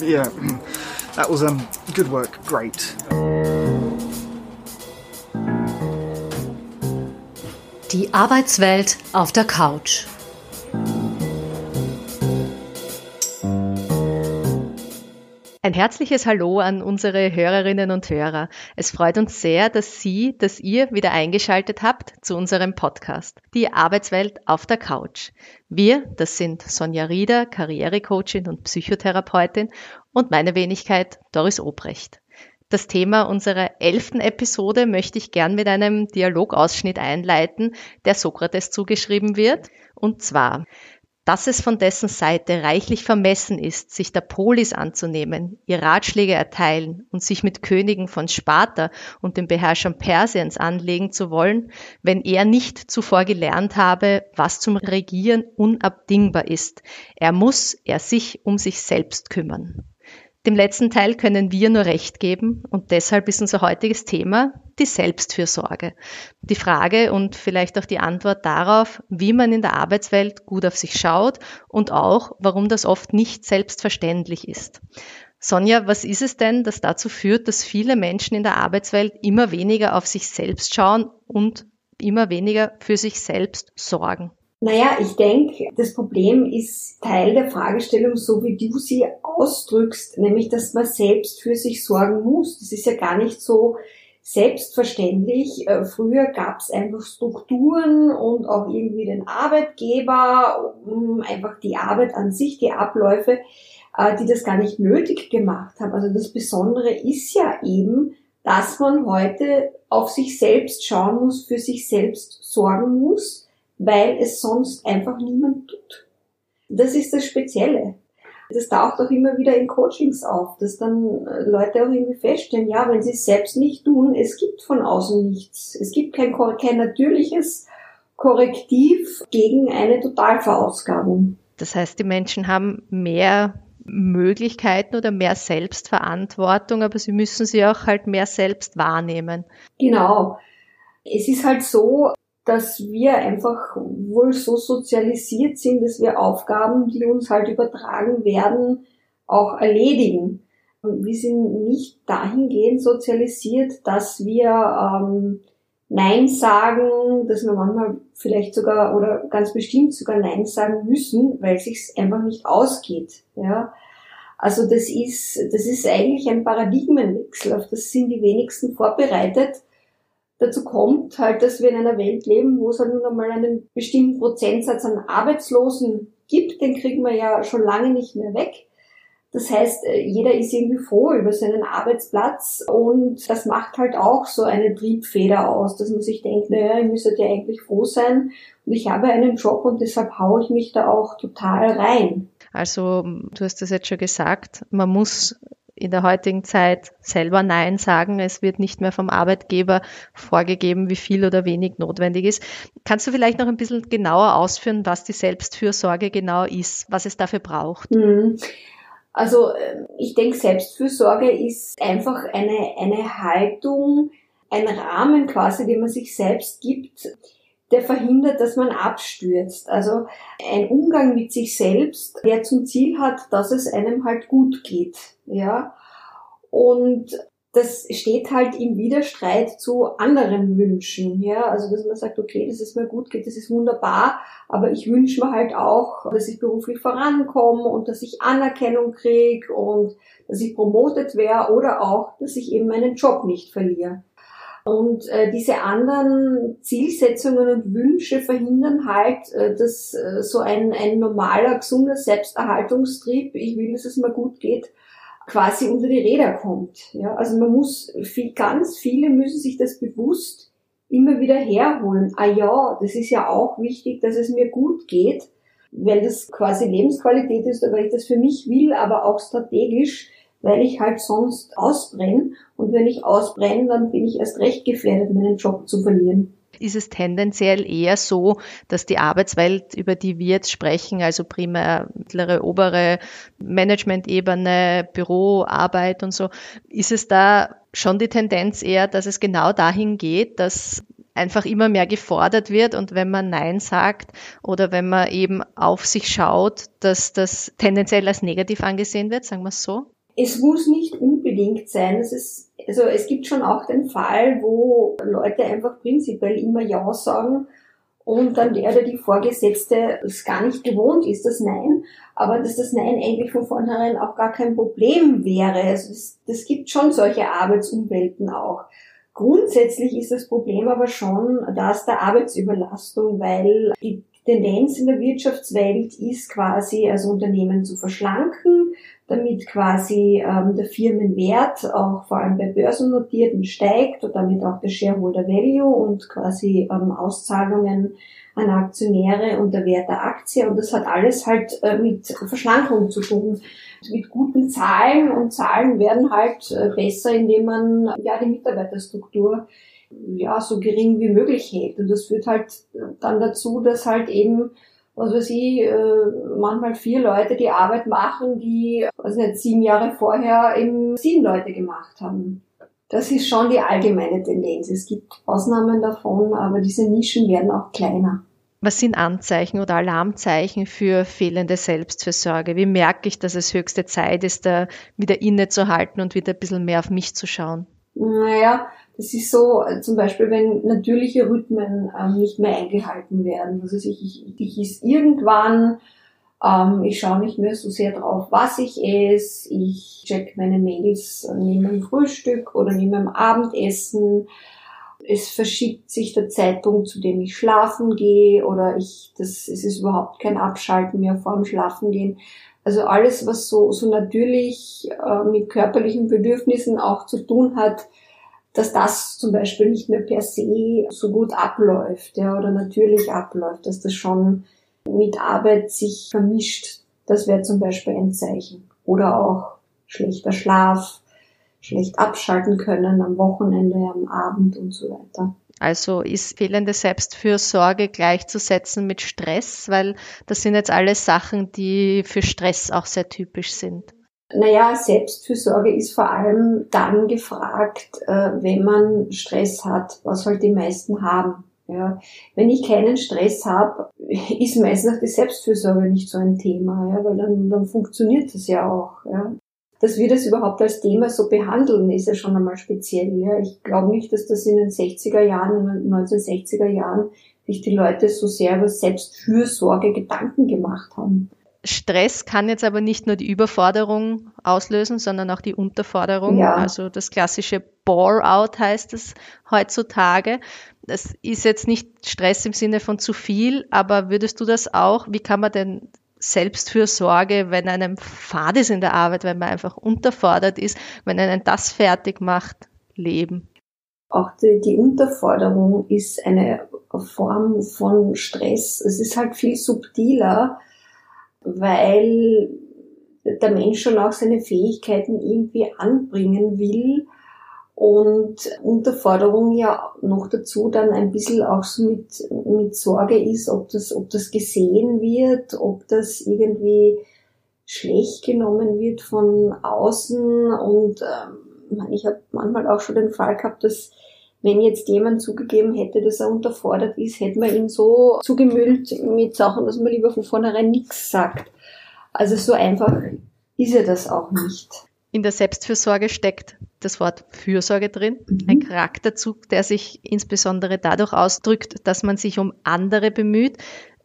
Yeah, that was um, good work. Great. Die Arbeitswelt auf der Couch. Ein herzliches Hallo an unsere Hörerinnen und Hörer. Es freut uns sehr, dass Sie, dass ihr wieder eingeschaltet habt zu unserem Podcast, die Arbeitswelt auf der Couch. Wir, das sind Sonja Rieder, Karrierecoachin und Psychotherapeutin und meine Wenigkeit Doris Obrecht. Das Thema unserer elften Episode möchte ich gern mit einem Dialogausschnitt einleiten, der Sokrates zugeschrieben wird. Und zwar, dass es von dessen Seite reichlich vermessen ist, sich der Polis anzunehmen, ihr Ratschläge erteilen und sich mit Königen von Sparta und den Beherrschern Persiens anlegen zu wollen, wenn er nicht zuvor gelernt habe, was zum Regieren unabdingbar ist. Er muss er sich um sich selbst kümmern. Dem letzten Teil können wir nur Recht geben und deshalb ist unser heutiges Thema die Selbstfürsorge. Die Frage und vielleicht auch die Antwort darauf, wie man in der Arbeitswelt gut auf sich schaut und auch, warum das oft nicht selbstverständlich ist. Sonja, was ist es denn, das dazu führt, dass viele Menschen in der Arbeitswelt immer weniger auf sich selbst schauen und immer weniger für sich selbst sorgen? Naja, ich denke, das Problem ist Teil der Fragestellung, so wie du sie ausdrückst, nämlich, dass man selbst für sich sorgen muss. Das ist ja gar nicht so selbstverständlich. Äh, früher gab es einfach Strukturen und auch irgendwie den Arbeitgeber, einfach die Arbeit an sich, die Abläufe, äh, die das gar nicht nötig gemacht haben. Also das Besondere ist ja eben, dass man heute auf sich selbst schauen muss, für sich selbst sorgen muss weil es sonst einfach niemand tut. Das ist das Spezielle. Das taucht auch immer wieder in Coachings auf, dass dann äh, Leute auch irgendwie feststellen, ja, wenn sie es selbst nicht tun, es gibt von außen nichts. Es gibt kein, kein natürliches Korrektiv gegen eine Totalverausgabung. Das heißt, die Menschen haben mehr Möglichkeiten oder mehr Selbstverantwortung, aber sie müssen sie auch halt mehr selbst wahrnehmen. Genau. Es ist halt so, dass wir einfach wohl so sozialisiert sind, dass wir Aufgaben, die uns halt übertragen werden, auch erledigen. Wir sind nicht dahingehend sozialisiert, dass wir ähm, Nein sagen, dass wir manchmal vielleicht sogar oder ganz bestimmt sogar Nein sagen müssen, weil es sich einfach nicht ausgeht. Ja, also das ist das ist eigentlich ein Paradigmenwechsel. Auf das sind die wenigsten vorbereitet Dazu kommt halt, dass wir in einer Welt leben, wo es halt nun einmal einen bestimmten Prozentsatz an Arbeitslosen gibt. Den kriegen wir ja schon lange nicht mehr weg. Das heißt, äh, jeder ist irgendwie froh über seinen Arbeitsplatz und das macht halt auch so eine Triebfeder aus, dass man sich denkt, naja, ich müsste ja eigentlich froh sein und ich habe einen Job und deshalb haue ich mich da auch total rein. Also, du hast das jetzt schon gesagt, man muss in der heutigen Zeit selber Nein sagen. Es wird nicht mehr vom Arbeitgeber vorgegeben, wie viel oder wenig notwendig ist. Kannst du vielleicht noch ein bisschen genauer ausführen, was die Selbstfürsorge genau ist, was es dafür braucht? Mhm. Also ähm, ich denke, Selbstfürsorge ist einfach eine, eine Haltung, ein Rahmen quasi, den man sich selbst gibt, der verhindert, dass man abstürzt. Also ein Umgang mit sich selbst, der zum Ziel hat, dass es einem halt gut geht. Ja. Und das steht halt im Widerstreit zu anderen Wünschen, ja, also dass man sagt, okay, dass es mir gut geht, das ist wunderbar, aber ich wünsche mir halt auch, dass ich beruflich vorankomme und dass ich Anerkennung kriege und dass ich promotet wäre oder auch, dass ich eben meinen Job nicht verliere. Und äh, diese anderen Zielsetzungen und Wünsche verhindern halt, äh, dass äh, so ein, ein normaler, gesunder Selbsterhaltungstrieb, ich will, dass es mir gut geht, quasi unter die Räder kommt. Ja, also man muss, viel, ganz viele müssen sich das bewusst immer wieder herholen. Ah ja, das ist ja auch wichtig, dass es mir gut geht, weil das quasi Lebensqualität ist, weil ich das für mich will, aber auch strategisch weil ich halt sonst ausbrenne. Und wenn ich ausbrenne, dann bin ich erst recht gefährdet, meinen Job zu verlieren. Ist es tendenziell eher so, dass die Arbeitswelt, über die wir jetzt sprechen, also primär mittlere, obere Management-Ebene, Büro, Arbeit und so, ist es da schon die Tendenz eher, dass es genau dahin geht, dass einfach immer mehr gefordert wird und wenn man Nein sagt oder wenn man eben auf sich schaut, dass das tendenziell als negativ angesehen wird, sagen wir es so? Es muss nicht unbedingt sein. Es ist, also es gibt schon auch den Fall, wo Leute einfach prinzipiell immer Ja sagen und dann der oder die Vorgesetzte es gar nicht gewohnt ist, das Nein, aber dass das Nein eigentlich von vornherein auch gar kein Problem wäre. Also das, das gibt schon solche Arbeitsumwelten auch. Grundsätzlich ist das Problem aber schon das der Arbeitsüberlastung, weil die Tendenz in der Wirtschaftswelt ist quasi, also Unternehmen zu verschlanken, damit quasi ähm, der Firmenwert auch vor allem bei Börsennotierten steigt und damit auch der Shareholder Value und quasi ähm, Auszahlungen an Aktionäre und der Wert der Aktie. Und das hat alles halt äh, mit Verschlankung zu tun, mit guten Zahlen. Und Zahlen werden halt äh, besser, indem man ja die Mitarbeiterstruktur ja so gering wie möglich hält. Und das führt halt dann dazu, dass halt eben was weiß ich, äh, manchmal vier Leute die Arbeit machen, die, was nicht, sieben Jahre vorher eben sieben Leute gemacht haben. Das ist schon die allgemeine Tendenz. Es gibt Ausnahmen davon, aber diese Nischen werden auch kleiner. Was sind Anzeichen oder Alarmzeichen für fehlende Selbstfürsorge? Wie merke ich, dass es höchste Zeit ist, da wieder innezuhalten und wieder ein bisschen mehr auf mich zu schauen? Naja, das ist so, zum Beispiel, wenn natürliche Rhythmen ähm, nicht mehr eingehalten werden. Also ich, ich, ich ist irgendwann, ähm, ich schaue nicht mehr so sehr drauf, was ich esse. Ich check meine Mails neben dem Frühstück oder neben dem Abendessen. Es verschiebt sich der Zeitpunkt, zu dem ich schlafen gehe oder ich, das, es ist überhaupt kein Abschalten mehr vor dem Schlafengehen. Also alles, was so, so natürlich äh, mit körperlichen Bedürfnissen auch zu tun hat, dass das zum Beispiel nicht mehr per se so gut abläuft, ja, oder natürlich abläuft, dass das schon mit Arbeit sich vermischt. Das wäre zum Beispiel ein Zeichen. Oder auch schlechter Schlaf, schlecht abschalten können am Wochenende, am Abend und so weiter. Also ist fehlende Selbstfürsorge gleichzusetzen mit Stress, weil das sind jetzt alles Sachen, die für Stress auch sehr typisch sind. Naja, Selbstfürsorge ist vor allem dann gefragt, äh, wenn man Stress hat, was halt die meisten haben. Ja, wenn ich keinen Stress habe, ist meistens auch die Selbstfürsorge nicht so ein Thema, ja, weil dann, dann funktioniert das ja auch. Ja. Dass wir das überhaupt als Thema so behandeln, ist ja schon einmal speziell. Ja. Ich glaube nicht, dass das in den 60er Jahren, in den 1960er Jahren sich die Leute so sehr über Selbstfürsorge Gedanken gemacht haben. Stress kann jetzt aber nicht nur die Überforderung auslösen, sondern auch die Unterforderung. Ja. Also das klassische Bore-out heißt es heutzutage. Das ist jetzt nicht Stress im Sinne von zu viel, aber würdest du das auch, wie kann man denn Selbstfürsorge, wenn einem fad ist in der Arbeit, wenn man einfach unterfordert ist, wenn einen das fertig macht, leben? Auch die, die Unterforderung ist eine Form von Stress. Es ist halt viel subtiler weil der Mensch schon auch seine Fähigkeiten irgendwie anbringen will und Unterforderung ja noch dazu dann ein bisschen auch so mit, mit Sorge ist, ob das, ob das gesehen wird, ob das irgendwie schlecht genommen wird von außen und ähm, ich habe manchmal auch schon den Fall gehabt, dass wenn jetzt jemand zugegeben hätte, dass er unterfordert ist, hätte man ihn so zugemüllt mit Sachen, dass man lieber von vornherein nichts sagt. Also so einfach ist ja das auch nicht. In der Selbstfürsorge steckt das Wort Fürsorge drin, mhm. ein Charakterzug, der sich insbesondere dadurch ausdrückt, dass man sich um andere bemüht,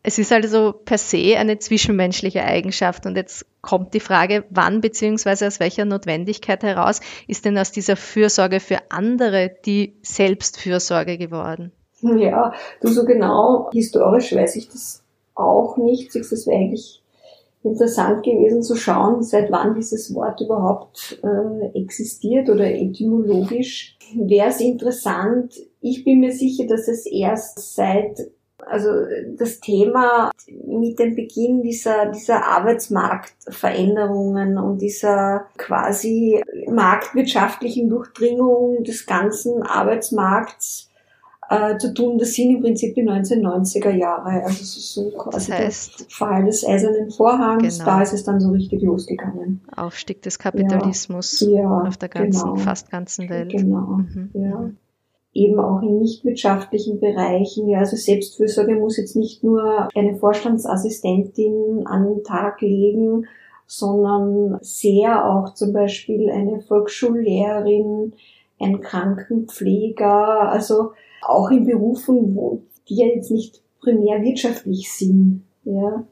es ist also per se eine zwischenmenschliche Eigenschaft. Und jetzt kommt die Frage, wann beziehungsweise aus welcher Notwendigkeit heraus ist denn aus dieser Fürsorge für andere die Selbstfürsorge geworden? Ja, du so genau, historisch weiß ich das auch nicht. Das wäre eigentlich interessant gewesen zu schauen, seit wann dieses Wort überhaupt äh, existiert oder etymologisch. Wäre es interessant. Ich bin mir sicher, dass es erst seit also das Thema mit dem Beginn dieser, dieser Arbeitsmarktveränderungen und dieser quasi marktwirtschaftlichen Durchdringung des ganzen Arbeitsmarkts äh, zu tun, das sind im Prinzip die 1990er Jahre. Also so quasi das heißt, der Fall des eisernen Vorhangs, genau. da ist es dann so richtig losgegangen. Aufstieg des Kapitalismus ja, auf der ganzen, genau. fast ganzen Welt. Genau, mhm. ja. eben auch in nichtwirtschaftlichen Bereichen. Ja, also Selbstfürsorge muss jetzt nicht nur eine Vorstandsassistentin an den Tag legen, sondern sehr auch zum Beispiel eine Volksschullehrerin, ein Krankenpfleger, also auch in Berufen, wo die ja jetzt nicht primär wirtschaftlich sind. Ja.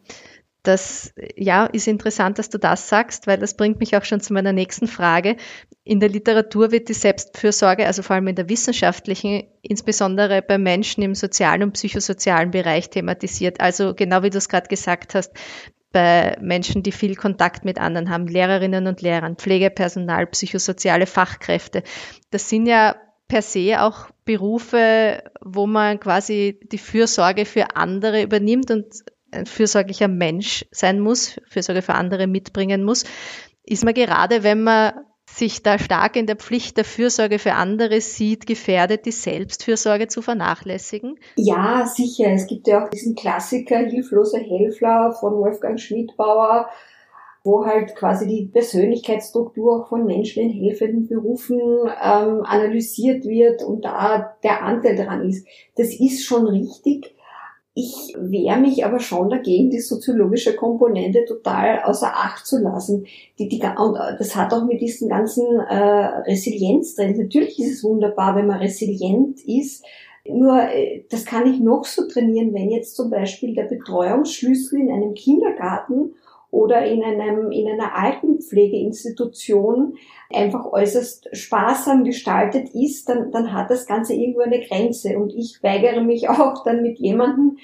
Das ja ist interessant, dass du das sagst, weil das bringt mich auch schon zu meiner nächsten Frage. In der Literatur wird die Selbstfürsorge, also vor allem in der wissenschaftlichen, insbesondere bei Menschen im sozialen und psychosozialen Bereich thematisiert. Also genau wie du es gerade gesagt hast, bei Menschen, die viel Kontakt mit anderen haben, Lehrerinnen und Lehrern, Pflegepersonal, psychosoziale Fachkräfte. Das sind ja per se auch Berufe, wo man quasi die Fürsorge für andere übernimmt und ein fürsorglicher Mensch sein muss, Fürsorge für andere mitbringen muss, ist man gerade, wenn man sich da stark in der Pflicht der Fürsorge für andere sieht, gefährdet, die Selbstfürsorge zu vernachlässigen? Ja, sicher. Es gibt ja auch diesen Klassiker Hilfloser Helfler von Wolfgang Schmidbauer, wo halt quasi die Persönlichkeitsstruktur auch von Menschen in helfenden Berufen ähm, analysiert wird und da der Anteil dran ist. Das ist schon richtig. Ich wehre mich aber schon dagegen, die soziologische Komponente total außer Acht zu lassen. Die, die, und das hat auch mit diesen ganzen äh, Resilienz drin. Natürlich ist es wunderbar, wenn man resilient ist. Nur äh, das kann ich noch so trainieren, wenn jetzt zum Beispiel der Betreuungsschlüssel in einem Kindergarten oder in einem, in einer Altenpflegeinstitution einfach äußerst sparsam gestaltet ist, dann, dann hat das Ganze irgendwo eine Grenze. Und ich weigere mich auch dann mit jemandem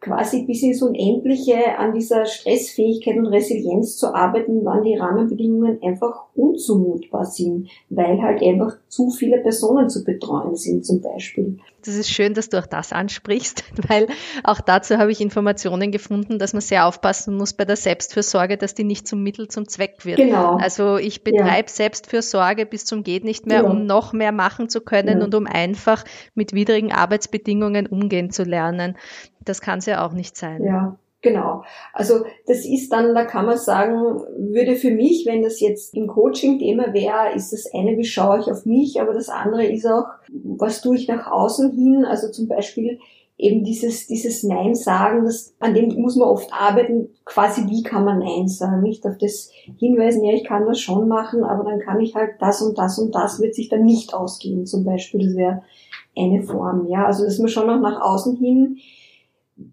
quasi bis ins Unendliche an dieser Stressfähigkeit und Resilienz zu arbeiten, wann die Rahmenbedingungen einfach unzumutbar sind, weil halt einfach zu viele Personen zu betreuen sind zum Beispiel. Das ist schön, dass du auch das ansprichst, weil auch dazu habe ich Informationen gefunden, dass man sehr aufpassen muss bei der Selbstfürsorge, dass die nicht zum Mittel zum Zweck wird. Genau. Also ich betreibe ja. Selbstfürsorge bis zum geht nicht mehr, ja. um noch mehr machen zu können ja. und um einfach mit widrigen Arbeitsbedingungen umgehen zu lernen. Das kann es ja auch nicht sein. Ja. Genau. Also das ist dann, da kann man sagen, würde für mich, wenn das jetzt im Coaching-Thema wäre, ist das eine, wie schaue ich auf mich, aber das andere ist auch, was tue ich nach außen hin? Also zum Beispiel eben dieses, dieses Nein sagen, das, an dem muss man oft arbeiten, quasi wie kann man Nein sagen, nicht auf das hinweisen, ja, ich kann das schon machen, aber dann kann ich halt das und das und das wird sich dann nicht ausgehen, zum Beispiel, das wäre eine Form, ja, also dass man schon auch nach außen hin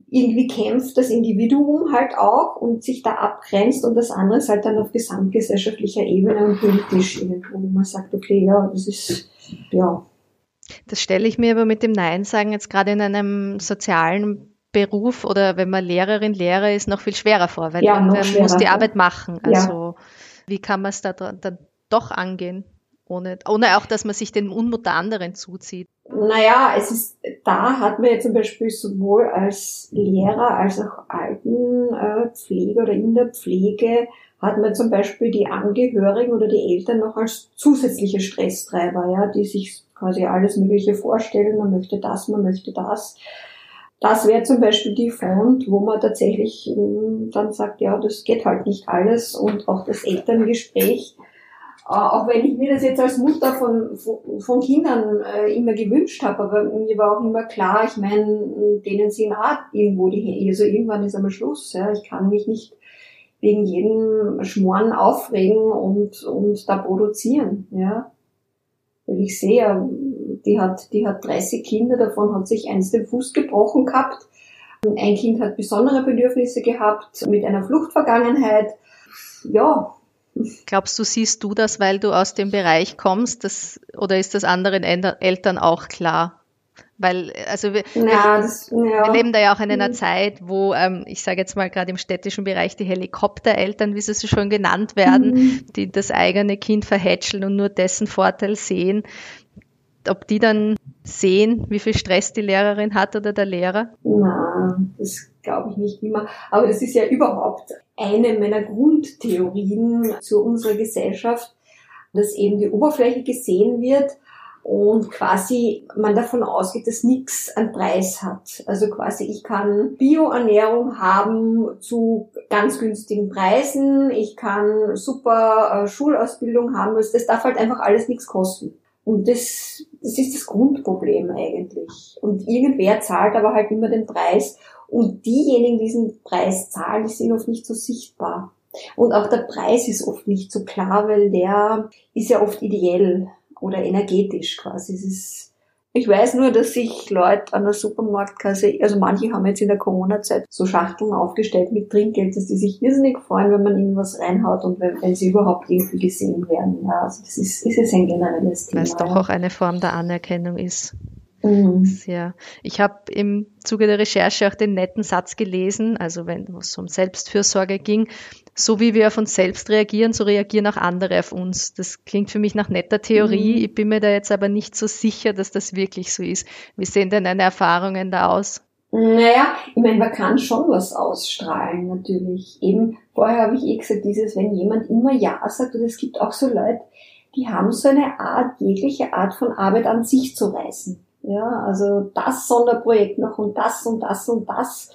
irgendwie kämpft das Individuum halt auch und sich da abgrenzt und das andere ist halt dann auf gesamtgesellschaftlicher Ebene und politisch irgendwo, wo man sagt, okay, ja, das ist, ja. Das stelle ich mir aber mit dem Nein sagen jetzt gerade in einem sozialen Beruf oder wenn man Lehrerin, Lehrer ist, noch viel schwerer vor, weil ja, man muss die Arbeit machen. Also ja. wie kann man es da dann doch angehen? Ohne, ohne auch, dass man sich den Unmut der anderen zuzieht. Naja, es ist, da hat man ja zum Beispiel sowohl als Lehrer als auch Altenpfleger oder in der Pflege hat man zum Beispiel die Angehörigen oder die Eltern noch als zusätzliche Stresstreiber, ja, die sich quasi alles Mögliche vorstellen, man möchte das, man möchte das. Das wäre zum Beispiel die Front, wo man tatsächlich ähm, dann sagt, ja, das geht halt nicht alles und auch das Elterngespräch äh, auch wenn ich mir das jetzt als Mutter von, von Kindern äh, immer gewünscht habe, aber mir war auch immer klar, ich meine, denen sind auch irgendwo die also irgendwann ist einmal Schluss. Ja. Ich kann mich nicht wegen jedem Schmoren aufregen und, und da produzieren. Ja. Weil ich sehe, die hat, die hat 30 Kinder, davon hat sich eins den Fuß gebrochen gehabt. Ein Kind hat besondere Bedürfnisse gehabt mit einer Fluchtvergangenheit. Ja, Glaubst du, siehst du das, weil du aus dem Bereich kommst, das, oder ist das anderen Eltern auch klar? Weil, also wir, ja, das, ja. wir leben da ja auch in einer mhm. Zeit, wo, ähm, ich sage jetzt mal gerade im städtischen Bereich, die Helikoptereltern, wie sie so schon genannt werden, mhm. die das eigene Kind verhätscheln und nur dessen Vorteil sehen, ob die dann sehen, wie viel Stress die Lehrerin hat oder der Lehrer? Na, das glaube ich nicht immer. Aber das ist ja überhaupt eine meiner Grundtheorien zu unserer Gesellschaft, dass eben die Oberfläche gesehen wird und quasi man davon ausgeht, dass nichts einen Preis hat. Also quasi ich kann Bioernährung haben zu ganz günstigen Preisen, ich kann super äh, Schulausbildung haben, das darf halt einfach alles nichts kosten. Und das, das ist das Grundproblem eigentlich. Und irgendwer zahlt aber halt immer den Preis. Und diejenigen, die diesen Preis zahlen, die sind oft nicht so sichtbar. Und auch der Preis ist oft nicht so klar, weil der ist ja oft ideell oder energetisch quasi. Es ist ich weiß nur, dass sich Leute an der Supermarktkasse, also manche haben jetzt in der Corona-Zeit so Schachteln aufgestellt mit Trinkgeld, dass die sich irrsinnig freuen, wenn man ihnen was reinhaut und wenn, wenn sie überhaupt irgendwie gesehen werden. Ja, also das ist, ist ein generelles Thema. Weil es doch auch eine Form der Anerkennung ist. Mhm. Sehr. Ich habe im Zuge der Recherche auch den netten Satz gelesen, also wenn es um Selbstfürsorge ging, so wie wir auf uns selbst reagieren, so reagieren auch andere auf uns. Das klingt für mich nach netter Theorie. Mhm. Ich bin mir da jetzt aber nicht so sicher, dass das wirklich so ist. Wie sehen denn deine Erfahrungen da aus? Naja, ich meine, man kann schon was ausstrahlen, natürlich. Eben, vorher habe ich eh gesagt, dieses, wenn jemand immer Ja sagt, und es gibt auch so Leute, die haben so eine Art, jegliche Art von Arbeit an sich zu reißen. Ja, also das Sonderprojekt noch und das und das und das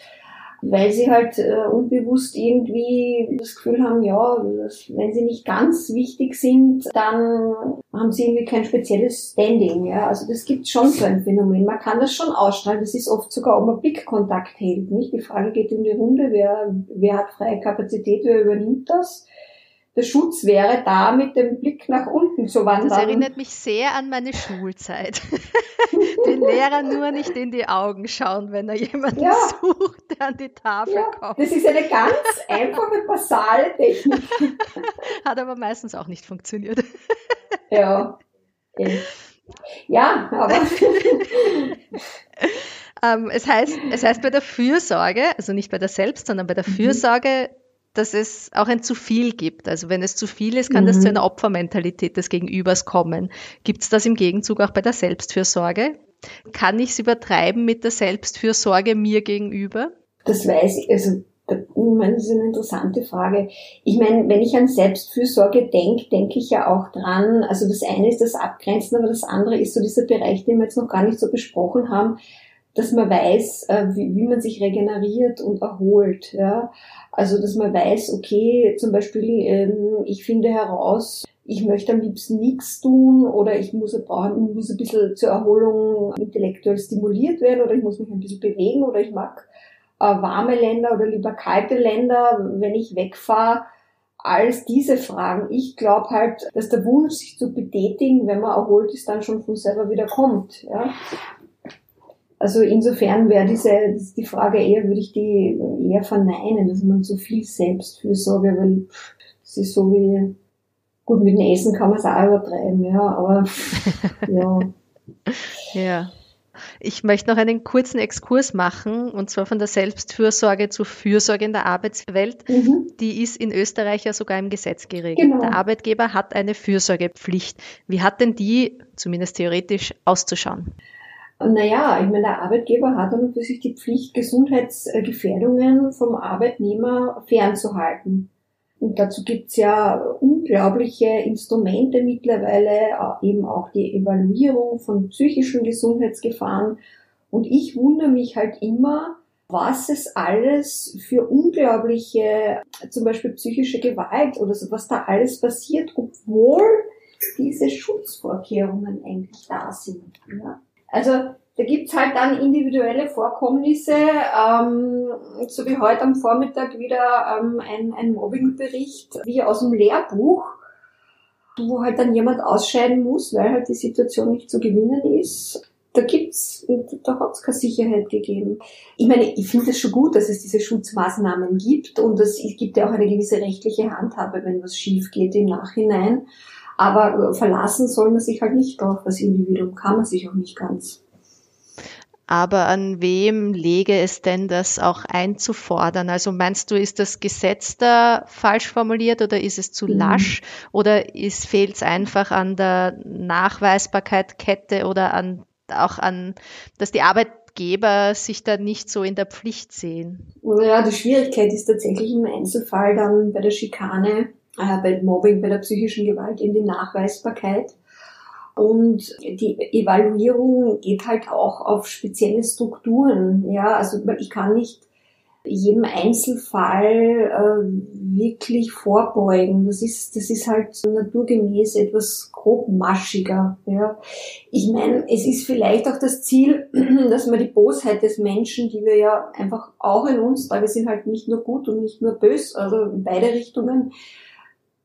weil sie halt äh, unbewusst irgendwie das Gefühl haben, ja, dass, wenn sie nicht ganz wichtig sind, dann haben sie irgendwie kein spezielles Standing. Ja? Also das gibt schon so ein Phänomen. Man kann das schon ausstrahlen. Das ist oft sogar, ob man Blickkontakt hält. Nicht? Die Frage geht um die Runde, wer, wer hat freie Kapazität, wer übernimmt das der Schutz wäre da mit dem Blick nach unten zu wandern. Das erinnert mich sehr an meine Schulzeit. Den Lehrer nur nicht in die Augen schauen, wenn er jemanden ja. sucht, der an die Tafel ja. kommt. Das ist eine ganz einfache, basale Technik. Hat aber meistens auch nicht funktioniert. Ja. Ja, aber. ähm, es, heißt, es heißt bei der Fürsorge, also nicht bei der Selbst, sondern bei der mhm. Fürsorge, dass es auch ein zu viel gibt. Also wenn es zu viel ist, kann mhm. das zu einer Opfermentalität des Gegenübers kommen. Gibt es das im Gegenzug auch bei der Selbstfürsorge? Kann ich es übertreiben mit der Selbstfürsorge mir gegenüber? Das weiß ich, also ich meine, das ist eine interessante Frage. Ich meine, wenn ich an Selbstfürsorge denke, denke ich ja auch dran, also das eine ist das Abgrenzen, aber das andere ist so dieser Bereich, den wir jetzt noch gar nicht so besprochen haben, dass man weiß, äh, wie, man sich regeneriert und erholt. Ja? Also dass man weiß, okay, zum Beispiel, ähm, ich finde heraus, ich möchte am liebsten nichts tun oder ich muss, brauchen, muss ein bisschen zur Erholung intellektuell stimuliert werden oder ich muss mich ein bisschen bewegen oder ich mag äh, warme Länder oder lieber kalte Länder, wenn ich wegfahre. Als diese Fragen. Ich glaube halt, dass der Wunsch, sich zu betätigen, wenn man erholt ist, dann schon von selber wieder kommt. Ja? Also insofern wäre diese die Frage eher, würde ich die eher verneinen, dass man zu viel Selbstfürsorge, weil es ist so wie gut mit dem Essen kann man es auch übertreiben, ja, aber ja. ja. Ich möchte noch einen kurzen Exkurs machen, und zwar von der Selbstfürsorge zur Fürsorge in der Arbeitswelt. Mhm. Die ist in Österreich ja sogar im Gesetz geregelt. Genau. Der Arbeitgeber hat eine Fürsorgepflicht. Wie hat denn die, zumindest theoretisch, auszuschauen? Naja, ich meine, der Arbeitgeber hat dann für sich die Pflicht, Gesundheitsgefährdungen vom Arbeitnehmer fernzuhalten. Und dazu gibt's ja unglaubliche Instrumente mittlerweile, eben auch die Evaluierung von psychischen Gesundheitsgefahren. Und ich wundere mich halt immer, was es alles für unglaubliche, zum Beispiel psychische Gewalt oder so, was da alles passiert, obwohl diese Schutzvorkehrungen eigentlich da sind. Ja. Also da gibt's halt dann individuelle Vorkommnisse, ähm, so wie heute am Vormittag wieder ähm, ein, ein Mobbingbericht wie aus dem Lehrbuch, wo halt dann jemand ausscheiden muss, weil halt die Situation nicht zu gewinnen ist. Da gibt's, da hat's keine Sicherheit gegeben. Ich meine, ich finde es schon gut, dass es diese Schutzmaßnahmen gibt und es gibt ja auch eine gewisse rechtliche Handhabe, wenn was schief geht im Nachhinein. Aber verlassen soll man sich halt nicht drauf. Als Individuum kann man sich auch nicht ganz. Aber an wem lege es denn, das auch einzufordern? Also meinst du, ist das Gesetz da falsch formuliert oder ist es zu mhm. lasch oder fehlt es einfach an der Nachweisbarkeit Kette oder an, auch an, dass die Arbeitgeber sich da nicht so in der Pflicht sehen? Ja, die Schwierigkeit ist tatsächlich im Einzelfall dann bei der Schikane äh, bei Mobbing, bei der psychischen Gewalt eben die Nachweisbarkeit. Und die Evaluierung geht halt auch auf spezielle Strukturen. Ja, also ich kann nicht jedem Einzelfall äh, wirklich vorbeugen. Das ist, das ist halt naturgemäß etwas grobmaschiger. Ja. Ich meine, es ist vielleicht auch das Ziel, dass man die Bosheit des Menschen, die wir ja einfach auch in uns, da wir sind halt nicht nur gut und nicht nur bös, also in beide Richtungen,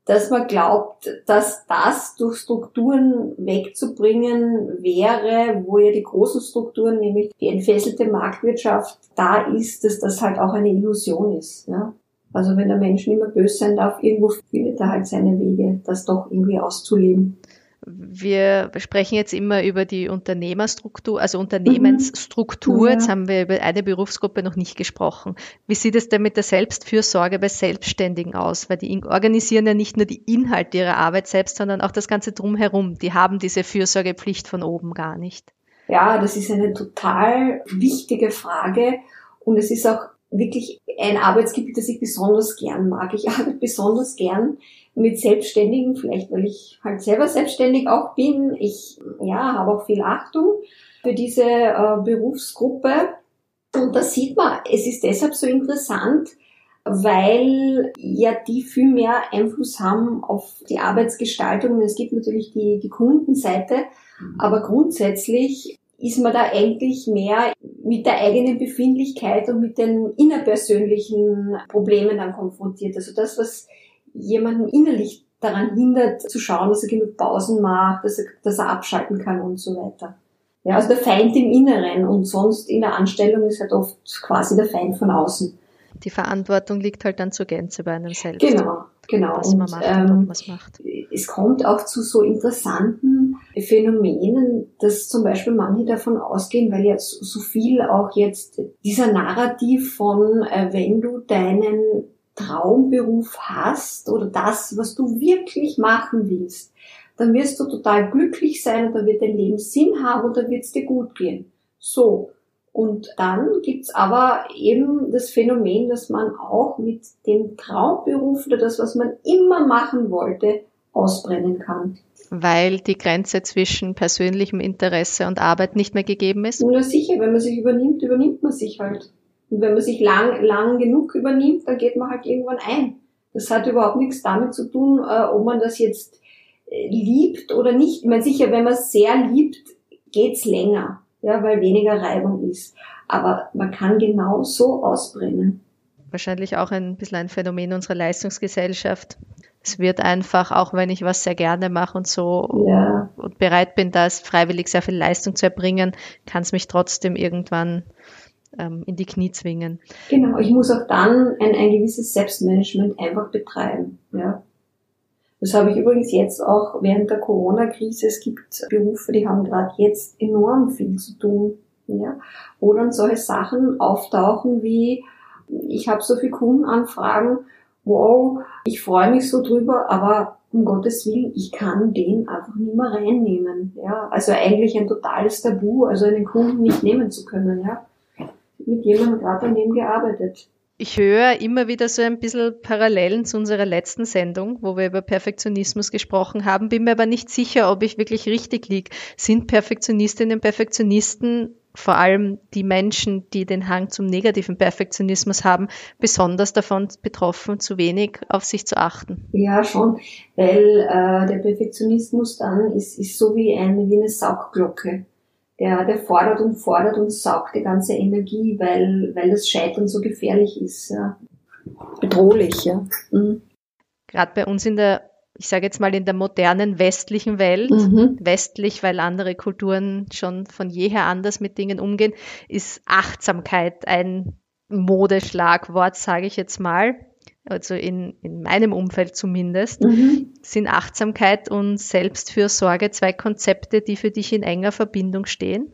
dass man glaubt, dass das durch Strukturen wegzubringen wäre, wo ja die großen Strukturen, nämlich die entfesselte Marktwirtschaft, da ist, dass das halt auch eine Illusion ist. Ja? Also wenn der Mensch nicht mehr böse sein darf, irgendwo findet er halt seine Wege, das doch irgendwie auszuleben. Wir sprechen jetzt immer über die Unternehmerstruktur, also Unternehmensstruktur. Mhm. Jetzt haben wir über eine Berufsgruppe noch nicht gesprochen. Wie sieht es denn mit der Selbstfürsorge bei Selbstständigen aus? Weil die organisieren ja nicht nur die Inhalte ihrer Arbeit selbst, sondern auch das Ganze drumherum. Die haben diese Fürsorgepflicht von oben gar nicht. Ja, das ist eine total wichtige Frage und es ist auch wirklich ein Arbeitsgebiet, das ich besonders gern mag. Ich arbeite besonders gern mit Selbstständigen, vielleicht weil ich halt selber selbstständig auch bin. Ich ja, habe auch viel Achtung für diese äh, Berufsgruppe. Und da sieht man, es ist deshalb so interessant, weil ja die viel mehr Einfluss haben auf die Arbeitsgestaltung. Es gibt natürlich die, die Kundenseite, aber grundsätzlich ist man da eigentlich mehr mit der eigenen Befindlichkeit und mit den innerpersönlichen Problemen dann konfrontiert. Also das, was jemanden innerlich daran hindert, zu schauen, dass er genug Pausen macht, dass er, dass er abschalten kann und so weiter. Ja, also der Feind im Inneren und sonst in der Anstellung ist halt oft quasi der Feind von außen. Die Verantwortung liegt halt dann zur Gänze bei einem selbst. Genau, genau. Was man macht ähm, und es macht. Es kommt auch zu so interessanten Phänomenen, dass zum Beispiel manche davon ausgehen, weil ja so viel auch jetzt dieser Narrativ von, äh, wenn du deinen Traumberuf hast oder das, was du wirklich machen willst, dann wirst du total glücklich sein und dann wird dein Leben Sinn haben und dann wird es dir gut gehen. So. Und dann gibt's aber eben das Phänomen, dass man auch mit dem Traumberuf oder das, was man immer machen wollte, ausbrennen kann. Weil die Grenze zwischen persönlichem Interesse und Arbeit nicht mehr gegeben ist? Na sicher, wenn man sich übernimmt, übernimmt man sich halt. Und wenn man sich lang, lang genug übernimmt, dann geht man halt irgendwann ein. Das hat überhaupt nichts damit zu tun, äh, ob man das jetzt äh, liebt oder nicht. Ich meine, sicher, wenn man es sehr liebt, geht's länger, ja, weil weniger Reibung ist. Aber man kann genau so ausbrennen. Wahrscheinlich auch ein bisschen ein Phänomen unserer Leistungsgesellschaft. Es wird einfach, auch wenn ich was sehr gerne mache und so ja. und bereit bin, da freiwillig sehr viel Leistung zu erbringen, kann es mich trotzdem irgendwann ähm, in die Knie zwingen. Genau, ich muss auch dann ein, ein gewisses Selbstmanagement einfach betreiben. Ja. Das habe ich übrigens jetzt auch während der Corona-Krise. Es gibt Berufe, die haben gerade jetzt enorm viel zu tun. Ja, wo dann solche Sachen auftauchen wie, ich habe so viele Kundenanfragen, wow, ich freue mich so drüber, aber um Gottes Willen, ich kann den einfach nicht mehr reinnehmen. Ja, also eigentlich ein totales Tabu, also einen Kunden nicht nehmen zu können. Ja, mit jemandem gerade an dem gearbeitet. Ich höre immer wieder so ein bisschen Parallelen zu unserer letzten Sendung, wo wir über Perfektionismus gesprochen haben, bin mir aber nicht sicher, ob ich wirklich richtig liege. Sind Perfektionistinnen und Perfektionisten, vor allem die Menschen, die den Hang zum negativen Perfektionismus haben, besonders davon betroffen, zu wenig auf sich zu achten? Ja, schon, weil äh, der Perfektionismus dann ist, ist so wie eine, wie eine Saugglocke der, der fordert und fordert und saugt die ganze Energie, weil, weil das Scheitern so gefährlich ist, ja. Bedrohlich, ja. Mhm. Gerade bei uns in der, ich sage jetzt mal in der modernen westlichen Welt, mhm. westlich, weil andere Kulturen schon von jeher anders mit Dingen umgehen, ist Achtsamkeit ein Modeschlagwort, sage ich jetzt mal also in, in meinem Umfeld zumindest, mhm. sind Achtsamkeit und Selbstfürsorge zwei Konzepte, die für dich in enger Verbindung stehen?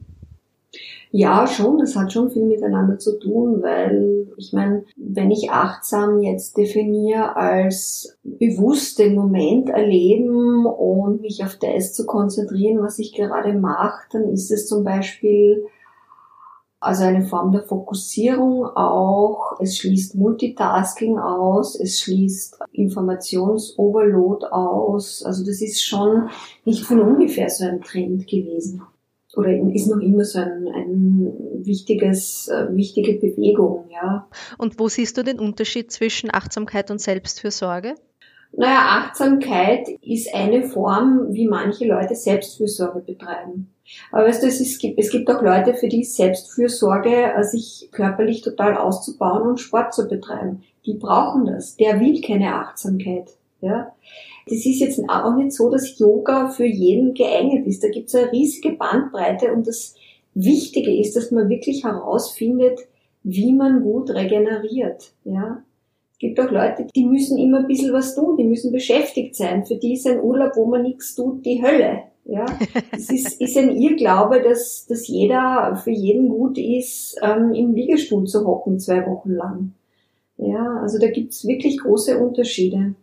Ja, schon. Das hat schon viel miteinander zu tun, weil ich meine, wenn ich achtsam jetzt definiere als bewusst den Moment erleben und mich auf das zu konzentrieren, was ich gerade mache, dann ist es zum Beispiel also eine Form der Fokussierung auch. Es schließt Multitasking aus, es schließt Informationsoverload aus. Also das ist schon nicht von ungefähr so ein Trend gewesen. oder ist noch immer so ein, ein wichtiges, äh, wichtige Bewegung, ja. Und wo siehst du den Unterschied zwischen Achtsamkeit und Selbstfürsorge? Naja, Achtsamkeit ist eine Form, wie manche Leute Selbstfürsorge betreiben. Aber weißt du, es, ist, es gibt auch Leute, für die Selbstfürsorge, äh, sich körperlich total auszubauen und Sport zu betreiben. Die brauchen das. Der will keine Achtsamkeit. Ja? Das ist jetzt auch nicht so, dass Yoga für jeden geeignet ist. Da gibt es eine riesige Bandbreite und das Wichtige ist, dass man wirklich herausfindet, wie man gut regeneriert. Ja? Es gibt auch Leute, die müssen immer ein bisschen was tun, die müssen beschäftigt sein. Für die ist ein Urlaub, wo man nichts tut, die Hölle. Ja, es ist, ist ein Irrglaube, dass, dass jeder für jeden gut ist, ähm, im Liegestuhl zu hocken zwei Wochen lang. Ja, also da gibt's wirklich große Unterschiede.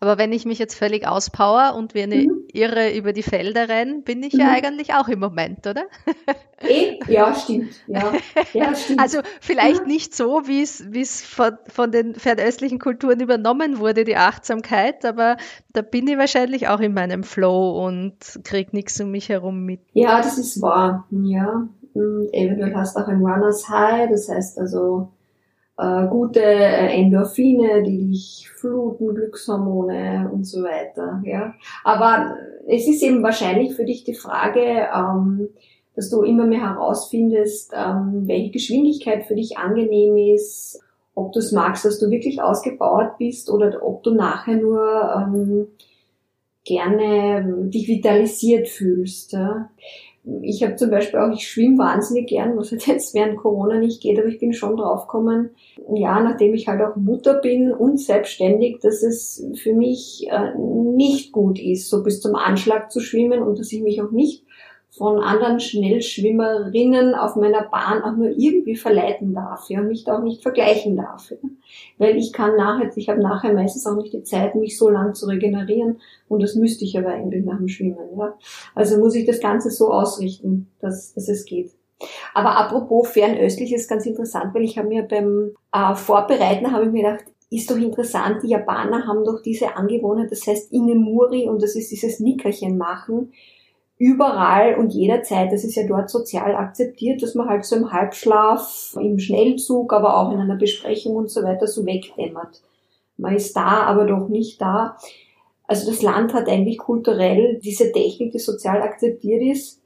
Aber wenn ich mich jetzt völlig auspower und wie eine mhm. Irre über die Felder renne, bin ich mhm. ja eigentlich auch im Moment, oder? Eh, ja, stimmt. Ja. ja stimmt. Also vielleicht ja. nicht so, wie es, von, von den fernöstlichen Kulturen übernommen wurde, die Achtsamkeit, aber da bin ich wahrscheinlich auch in meinem Flow und krieg nichts um mich herum mit. Ja, das ist wahr. Ja. Und eventuell hast du auch ein Runners High, das heißt also, äh, gute äh, Endorphine, die dich fluten, Glückshormone und so weiter. Ja, aber es ist eben wahrscheinlich für dich die Frage, ähm, dass du immer mehr herausfindest, ähm, welche Geschwindigkeit für dich angenehm ist, ob du es magst, dass du wirklich ausgebaut bist oder ob du nachher nur ähm, gerne dich vitalisiert fühlst. Ja ich habe zum Beispiel auch, ich schwimme wahnsinnig gern, was halt jetzt während Corona nicht geht, aber ich bin schon draufgekommen, ja, nachdem ich halt auch Mutter bin und selbstständig, dass es für mich äh, nicht gut ist, so bis zum Anschlag zu schwimmen und dass ich mich auch nicht von anderen Schnellschwimmerinnen auf meiner Bahn auch nur irgendwie verleiten darf, ja, und mich da auch nicht vergleichen darf. Ja. Weil ich kann nachher, ich habe nachher meistens auch nicht die Zeit, mich so lang zu regenerieren und das müsste ich aber eigentlich nach dem Schwimmen, ja. Also muss ich das Ganze so ausrichten, dass, dass es geht. Aber apropos fernöstlich ist ganz interessant, weil ich habe mir beim äh, Vorbereiten habe ich mir gedacht, ist doch interessant, die Japaner haben doch diese Angewohnheit, das heißt Inemuri und das ist dieses Nickerchen machen überall und jederzeit. Das ist ja dort sozial akzeptiert, dass man halt so im Halbschlaf, im Schnellzug, aber auch in einer Besprechung und so weiter so wegdämmert. Man ist da, aber doch nicht da. Also das Land hat eigentlich kulturell diese Technik, die sozial akzeptiert ist.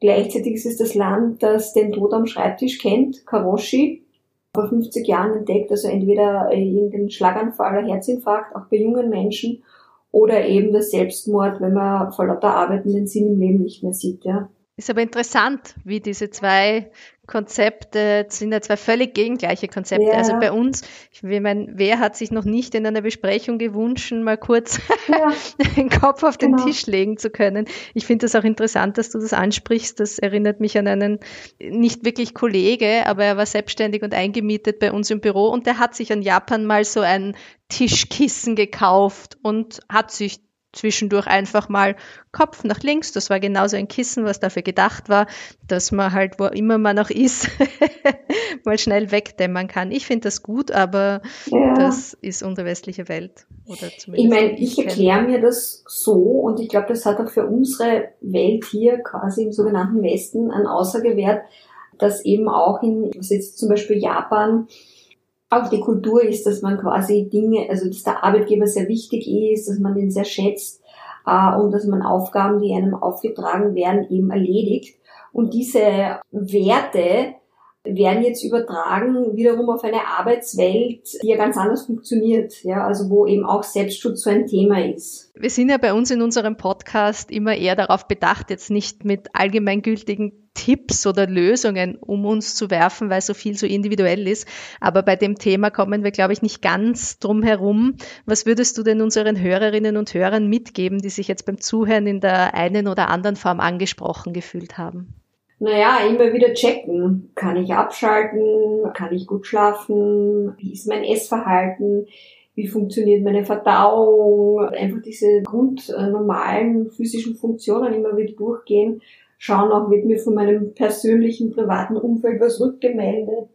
Gleichzeitig ist es das Land, das den Tod am Schreibtisch kennt, Karoshi, vor 50 Jahren entdeckt, also entweder irgendein Schlaganfall oder Herzinfarkt, auch bei jungen Menschen, oder eben der Selbstmord, wenn man vor lauter Arbeiten den Sinn im Leben nicht mehr sieht, ja. Ist aber interessant, wie diese zwei Konzepte sind ja zwei völlig gegengleiche Konzepte. Ja. Also bei uns, ich meine, wer hat sich noch nicht in einer Besprechung gewünscht, mal kurz ja. den Kopf auf den genau. Tisch legen zu können? Ich finde das auch interessant, dass du das ansprichst. Das erinnert mich an einen nicht wirklich Kollege, aber er war selbstständig und eingemietet bei uns im Büro und der hat sich in Japan mal so ein Tischkissen gekauft und hat sich zwischendurch einfach mal Kopf nach links. Das war genauso ein Kissen, was dafür gedacht war, dass man halt, wo immer man auch ist, mal schnell wegdämmern kann. Ich finde das gut, aber ja. das ist unsere westliche Welt. Oder ich meine, ich erkläre mir das so und ich glaube, das hat auch für unsere Welt hier quasi im sogenannten Westen einen Aussagewert, dass eben auch in, was jetzt zum Beispiel Japan, auch die Kultur ist, dass man quasi Dinge, also dass der Arbeitgeber sehr wichtig ist, dass man den sehr schätzt äh, und dass man Aufgaben, die einem aufgetragen werden, eben erledigt. Und diese Werte werden jetzt übertragen wiederum auf eine Arbeitswelt, die ja ganz anders funktioniert, ja, also wo eben auch Selbstschutz so ein Thema ist. Wir sind ja bei uns in unserem Podcast immer eher darauf bedacht, jetzt nicht mit allgemeingültigen Tipps oder Lösungen um uns zu werfen, weil so viel so individuell ist. Aber bei dem Thema kommen wir, glaube ich, nicht ganz drum herum. Was würdest du denn unseren Hörerinnen und Hörern mitgeben, die sich jetzt beim Zuhören in der einen oder anderen Form angesprochen gefühlt haben? Naja, immer wieder checken. Kann ich abschalten? Kann ich gut schlafen? Wie ist mein Essverhalten? Wie funktioniert meine Verdauung? Einfach diese grundnormalen physischen Funktionen immer wieder durchgehen. Schauen auch, wird mir von meinem persönlichen, privaten Umfeld was rückgemeldet?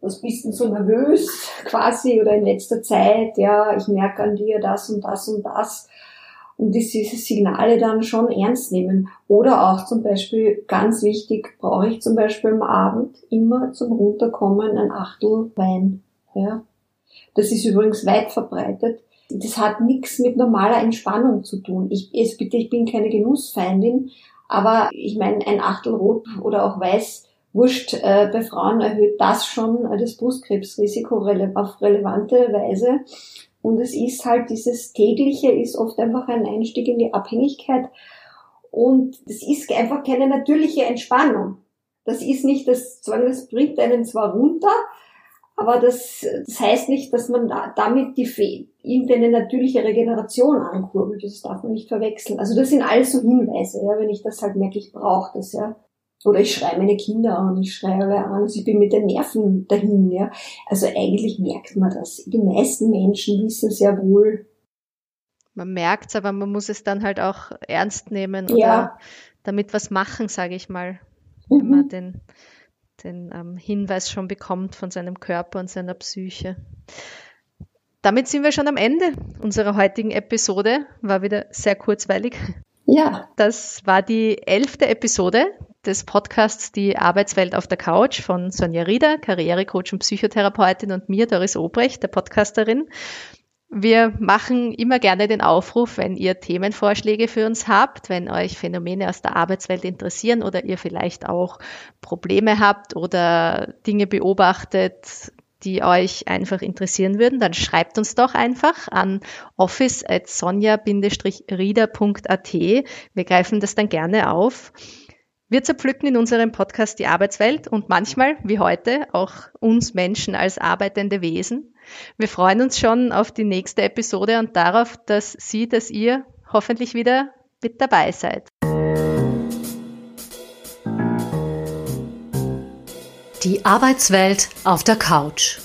Was bist denn so nervös quasi oder in letzter Zeit? Ja, ich merke an dir das und das und das und diese Signale dann schon ernst nehmen. Oder auch zum Beispiel, ganz wichtig, brauche ich zum Beispiel am Abend immer zum Runterkommen ein Achtel Wein. Ja. Das ist übrigens weit verbreitet. Das hat nichts mit normaler Entspannung zu tun. Ich, es, bitte, ich bin keine Genussfeindin, aber ich meine, ein Achtel Rot oder auch Weiß, wurscht, äh, bei Frauen erhöht das schon äh, das Brustkrebsrisiko rele auf relevante Weise. Und es ist halt dieses tägliche ist oft einfach ein Einstieg in die Abhängigkeit. Und es ist einfach keine natürliche Entspannung. Das ist nicht das Zwang, das bringt einen zwar runter, aber das, das heißt nicht, dass man da, damit die irgendeine natürliche Regeneration ankurbelt. Das darf man nicht verwechseln. Also das sind alles so Hinweise, ja, wenn ich das halt merke, ich brauche das, ja. Oder ich schreie meine Kinder an, ich schreie alle an, also ich bin mit den Nerven dahin, ja. Also eigentlich merkt man das. Die meisten Menschen wissen sehr wohl. Man merkt's, aber man muss es dann halt auch ernst nehmen oder Ja. damit was machen, sage ich mal. Mhm. Wenn man den, den ähm, Hinweis schon bekommt von seinem Körper und seiner Psyche. Damit sind wir schon am Ende unserer heutigen Episode. War wieder sehr kurzweilig. Ja, Das war die elfte Episode des Podcasts Die Arbeitswelt auf der Couch von Sonja Rieder, Karrierecoach und Psychotherapeutin und mir, Doris Obrecht, der Podcasterin. Wir machen immer gerne den Aufruf, wenn ihr Themenvorschläge für uns habt, wenn euch Phänomene aus der Arbeitswelt interessieren oder ihr vielleicht auch Probleme habt oder Dinge beobachtet, die euch einfach interessieren würden, dann schreibt uns doch einfach an office.sonja-rieder.at. Wir greifen das dann gerne auf. Wir zerpflücken in unserem Podcast die Arbeitswelt und manchmal, wie heute, auch uns Menschen als arbeitende Wesen. Wir freuen uns schon auf die nächste Episode und darauf, dass Sie, dass ihr hoffentlich wieder mit dabei seid. Die Arbeitswelt auf der Couch.